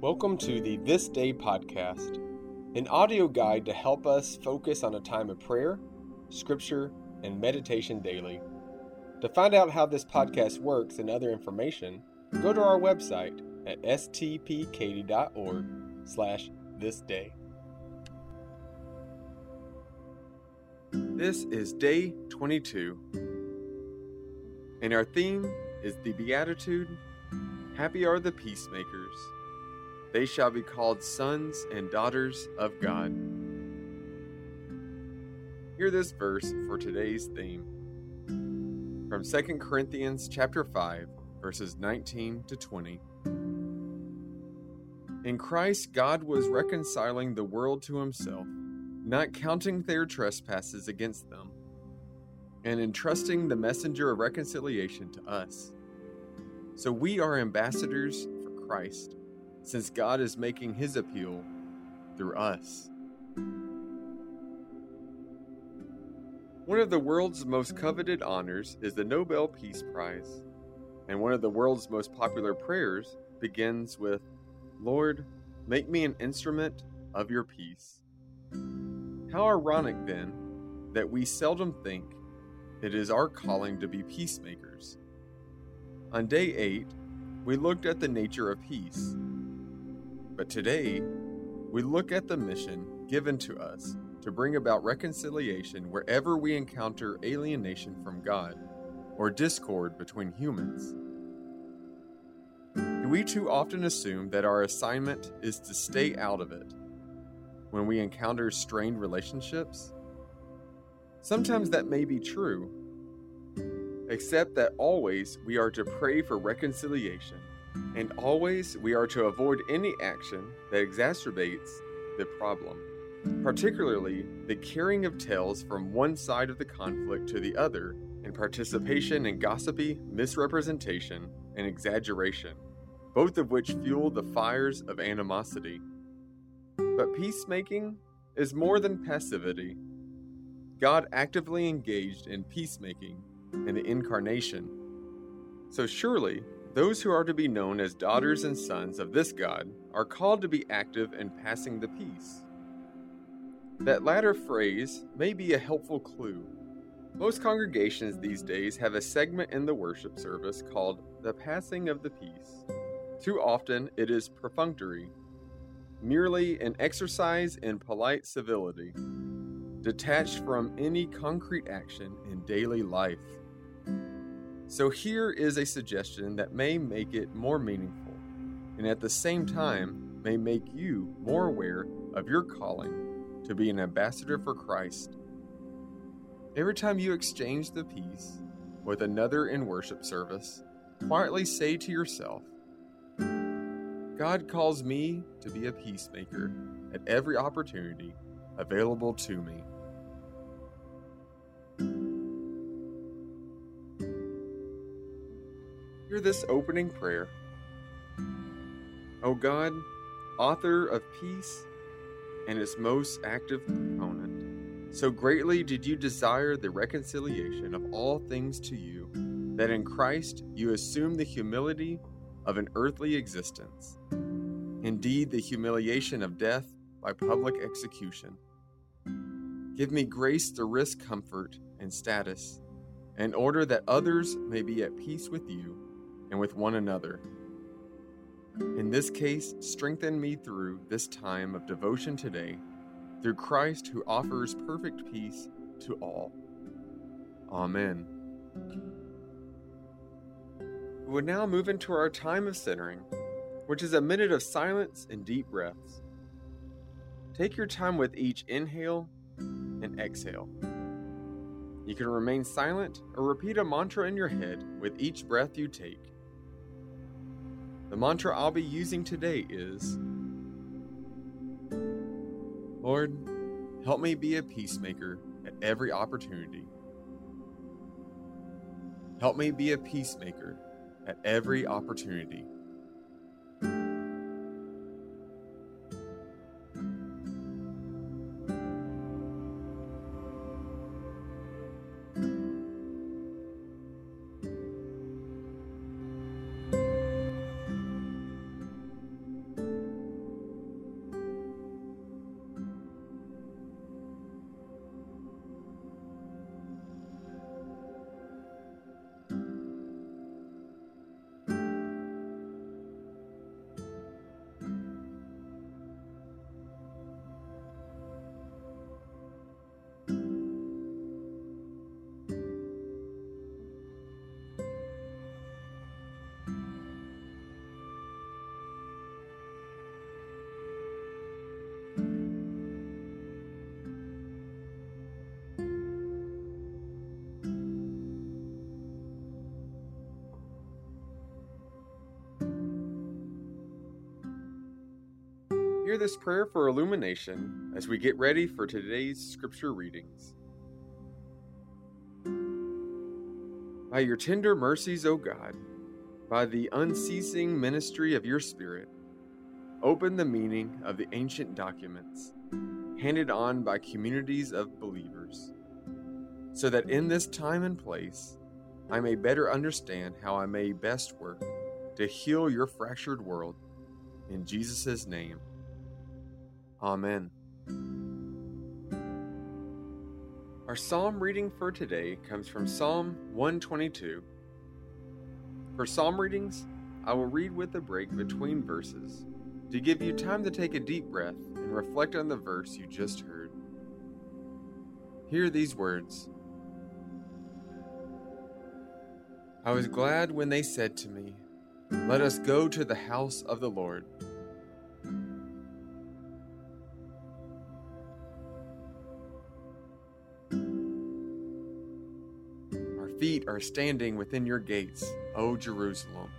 Welcome to the This Day podcast, an audio guide to help us focus on a time of prayer, scripture, and meditation daily. To find out how this podcast works and other information, go to our website at stpkaty.org slash this day. This is day 22, and our theme is the Beatitude Happy are the peacemakers they shall be called sons and daughters of God. Hear this verse for today's theme from 2 Corinthians chapter 5 verses 19 to 20. In Christ God was reconciling the world to himself, not counting their trespasses against them, and entrusting the messenger of reconciliation to us. So we are ambassadors for Christ since God is making his appeal through us. One of the world's most coveted honors is the Nobel Peace Prize, and one of the world's most popular prayers begins with, Lord, make me an instrument of your peace. How ironic, then, that we seldom think it is our calling to be peacemakers. On day 8, we looked at the nature of peace but today, we look at the mission given to us to bring about reconciliation wherever we encounter alienation from God or discord between humans. Do we too often assume that our assignment is to stay out of it when we encounter strained relationships? Sometimes that may be true, except that always we are to pray for reconciliation and always we are to avoid any action that exacerbates the problem, particularly the carrying of tales from one side of the conflict to the other and participation in gossipy misrepresentation and exaggeration, both of which fuel the fires of animosity. But peacemaking is more than passivity. God actively engaged in peacemaking in the incarnation. So surely those who are to be known as daughters and sons of this God are called to be active in passing the peace. That latter phrase may be a helpful clue. Most congregations these days have a segment in the worship service called the passing of the peace. Too often it is perfunctory, merely an exercise in polite civility, detached from any concrete action in daily life. So here is a suggestion that may make it more meaningful, and at the same time may make you more aware of your calling to be an ambassador for Christ. Every time you exchange the peace with another in worship service, quietly say to yourself, God calls me to be a peacemaker at every opportunity available to me. Hear this opening prayer. O God, author of peace and its most active proponent, so greatly did you desire the reconciliation of all things to you, that in Christ you assume the humility of an earthly existence, indeed, the humiliation of death by public execution. Give me grace to risk comfort and status, in order that others may be at peace with you and with one another. In this case, strengthen me through this time of devotion today, through Christ who offers perfect peace to all. Amen. We will now move into our time of centering, which is a minute of silence and deep breaths. Take your time with each inhale and exhale. You can remain silent or repeat a mantra in your head with each breath you take. The mantra I'll be using today is Lord, help me be a peacemaker at every opportunity. Help me be a peacemaker at every opportunity. Hear this prayer for illumination as we get ready for today's scripture readings. By your tender mercies, O God, by the unceasing ministry of your Spirit, open the meaning of the ancient documents handed on by communities of believers, so that in this time and place I may better understand how I may best work to heal your fractured world. In Jesus' name. Amen. Our psalm reading for today comes from Psalm 122. For psalm readings, I will read with a break between verses to give you time to take a deep breath and reflect on the verse you just heard. Hear these words I was glad when they said to me, Let us go to the house of the Lord. Feet are standing within your gates, O Jerusalem.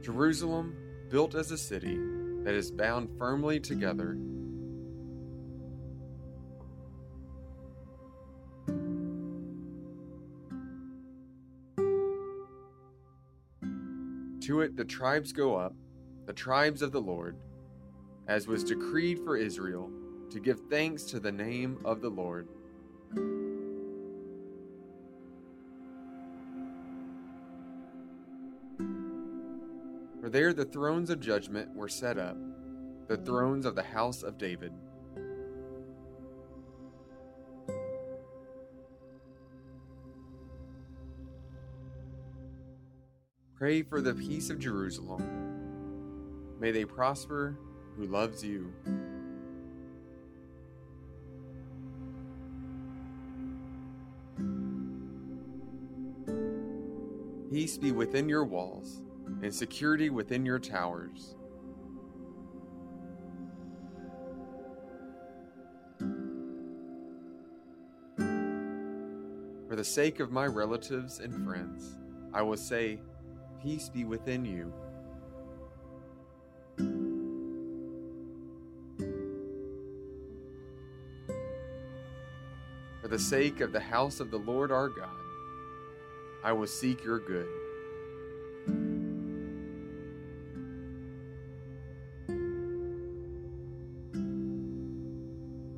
Jerusalem, built as a city that is bound firmly together. To it the tribes go up, the tribes of the Lord as was decreed for Israel, to give thanks to the name of the Lord. For there the thrones of judgment were set up, the thrones of the house of David. Pray for the peace of Jerusalem. May they prosper who loves you. Peace be within your walls and security within your towers. For the sake of my relatives and friends, I will say, Peace be within you. The sake of the house of the Lord our God, I will seek your good.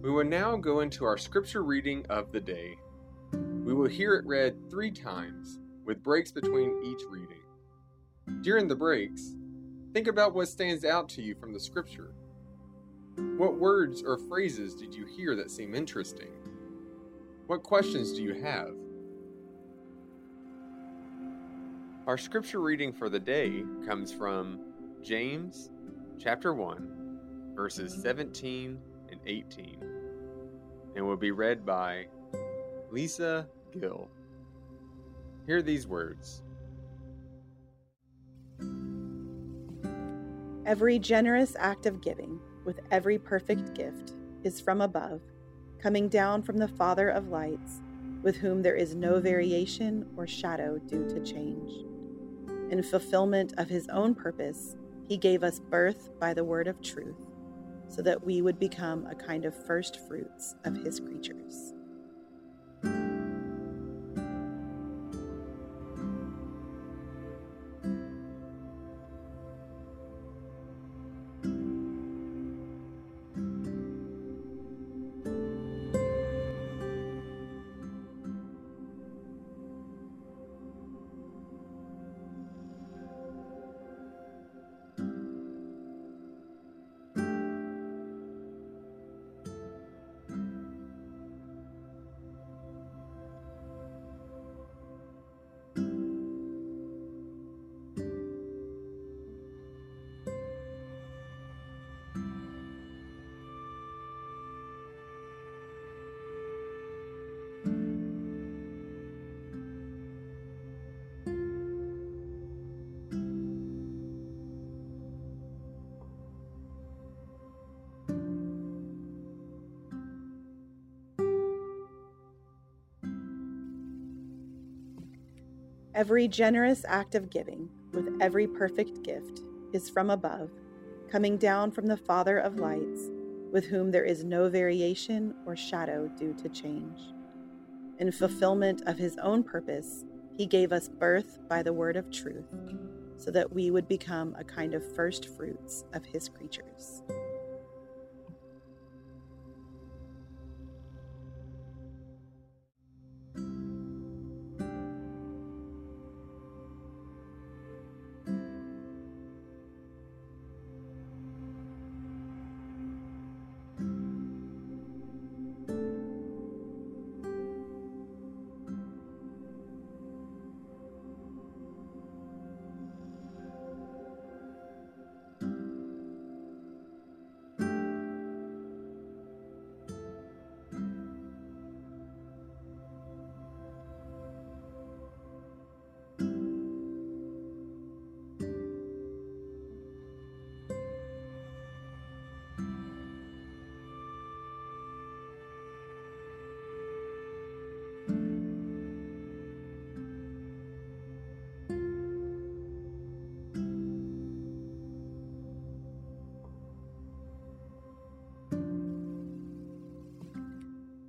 We will now go into our scripture reading of the day. We will hear it read three times, with breaks between each reading. During the breaks, think about what stands out to you from the scripture. What words or phrases did you hear that seem interesting? What questions do you have? Our scripture reading for the day comes from James chapter 1, verses 17 and 18, and will be read by Lisa Gill. Hear these words Every generous act of giving, with every perfect gift, is from above coming down from the Father of lights, with whom there is no variation or shadow due to change. In fulfillment of his own purpose, he gave us birth by the word of truth, so that we would become a kind of first fruits of his creatures. Every generous act of giving, with every perfect gift, is from above, coming down from the Father of lights, with whom there is no variation or shadow due to change. In fulfillment of his own purpose, he gave us birth by the word of truth, so that we would become a kind of first fruits of his creatures.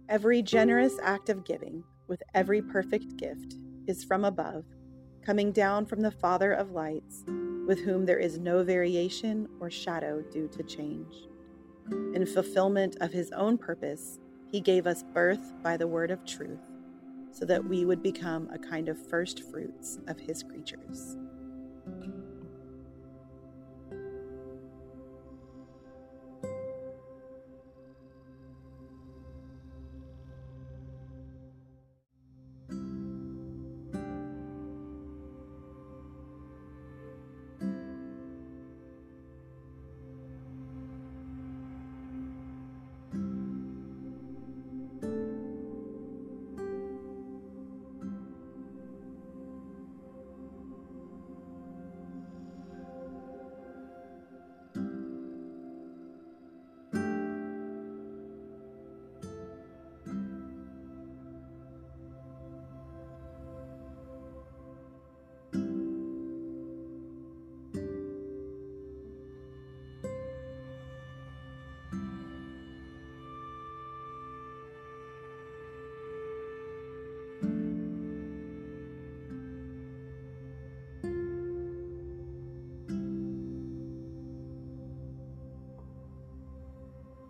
Every generous act of giving, with every perfect gift, is from above, coming down from the Father of lights, with whom there is no variation or shadow due to change. In fulfillment of his own purpose, he gave us birth by the word of truth, so that we would become a kind of first fruits of his creatures.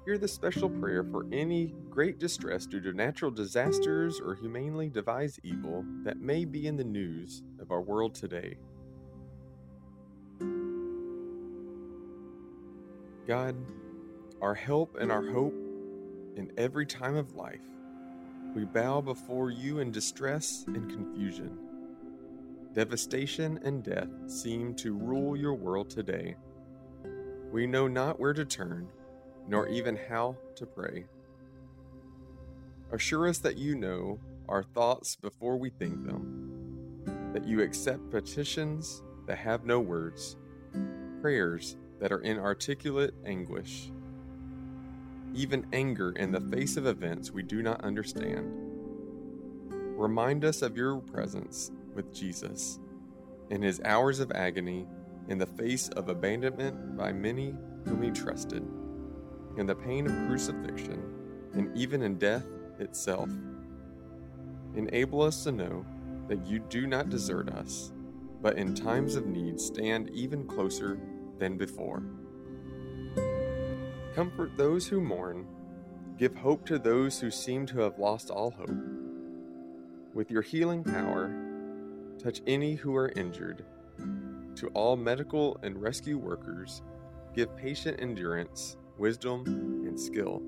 Hear the special prayer for any great distress due to natural disasters or humanely devised evil that may be in the news of our world today. God, our help and our hope in every time of life, we bow before you in distress and confusion. Devastation and death seem to rule your world today. We know not where to turn nor even how to pray. Assure us that you know our thoughts before we think them, that you accept petitions that have no words, prayers that are in articulate anguish, even anger in the face of events we do not understand. Remind us of your presence with Jesus in his hours of agony in the face of abandonment by many whom he trusted in the pain of crucifixion, and even in death itself. Enable us to know that you do not desert us, but in times of need stand even closer than before. Comfort those who mourn, give hope to those who seem to have lost all hope. With your healing power, touch any who are injured. To all medical and rescue workers, give patient endurance wisdom, and skill.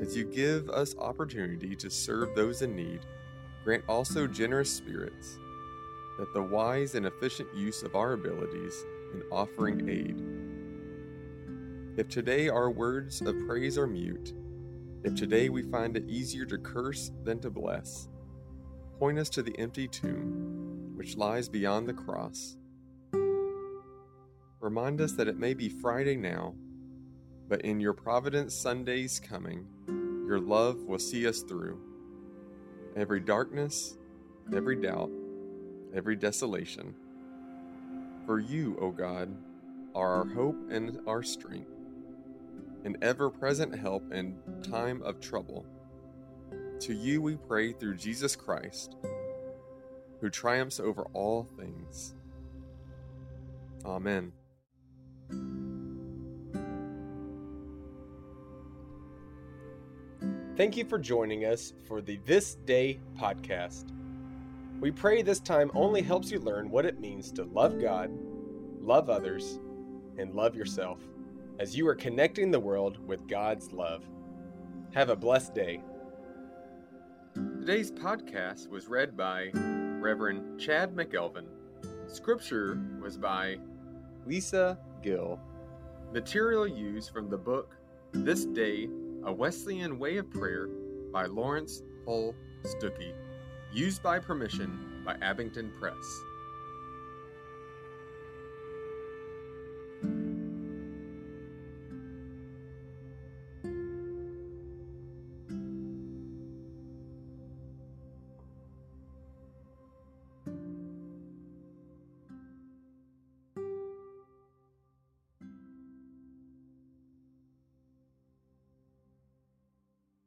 As you give us opportunity to serve those in need, grant also generous spirits, that the wise and efficient use of our abilities in offering aid. If today our words of praise are mute, if today we find it easier to curse than to bless, point us to the empty tomb which lies beyond the cross. Remind us that it may be Friday now but in your providence Sunday's coming, your love will see us through. Every darkness, every doubt, every desolation. For you, O God, are our hope and our strength, an ever present help in time of trouble. To you we pray through Jesus Christ, who triumphs over all things. Amen. Thank you for joining us for the This Day podcast. We pray this time only helps you learn what it means to love God, love others, and love yourself as you are connecting the world with God's love. Have a blessed day. Today's podcast was read by Reverend Chad McElveen. Scripture was by Lisa Gill. Material used from the book This Day A Wesleyan Way of Prayer by Laurence Hull Stookey. Used by permission by Abingdon Press.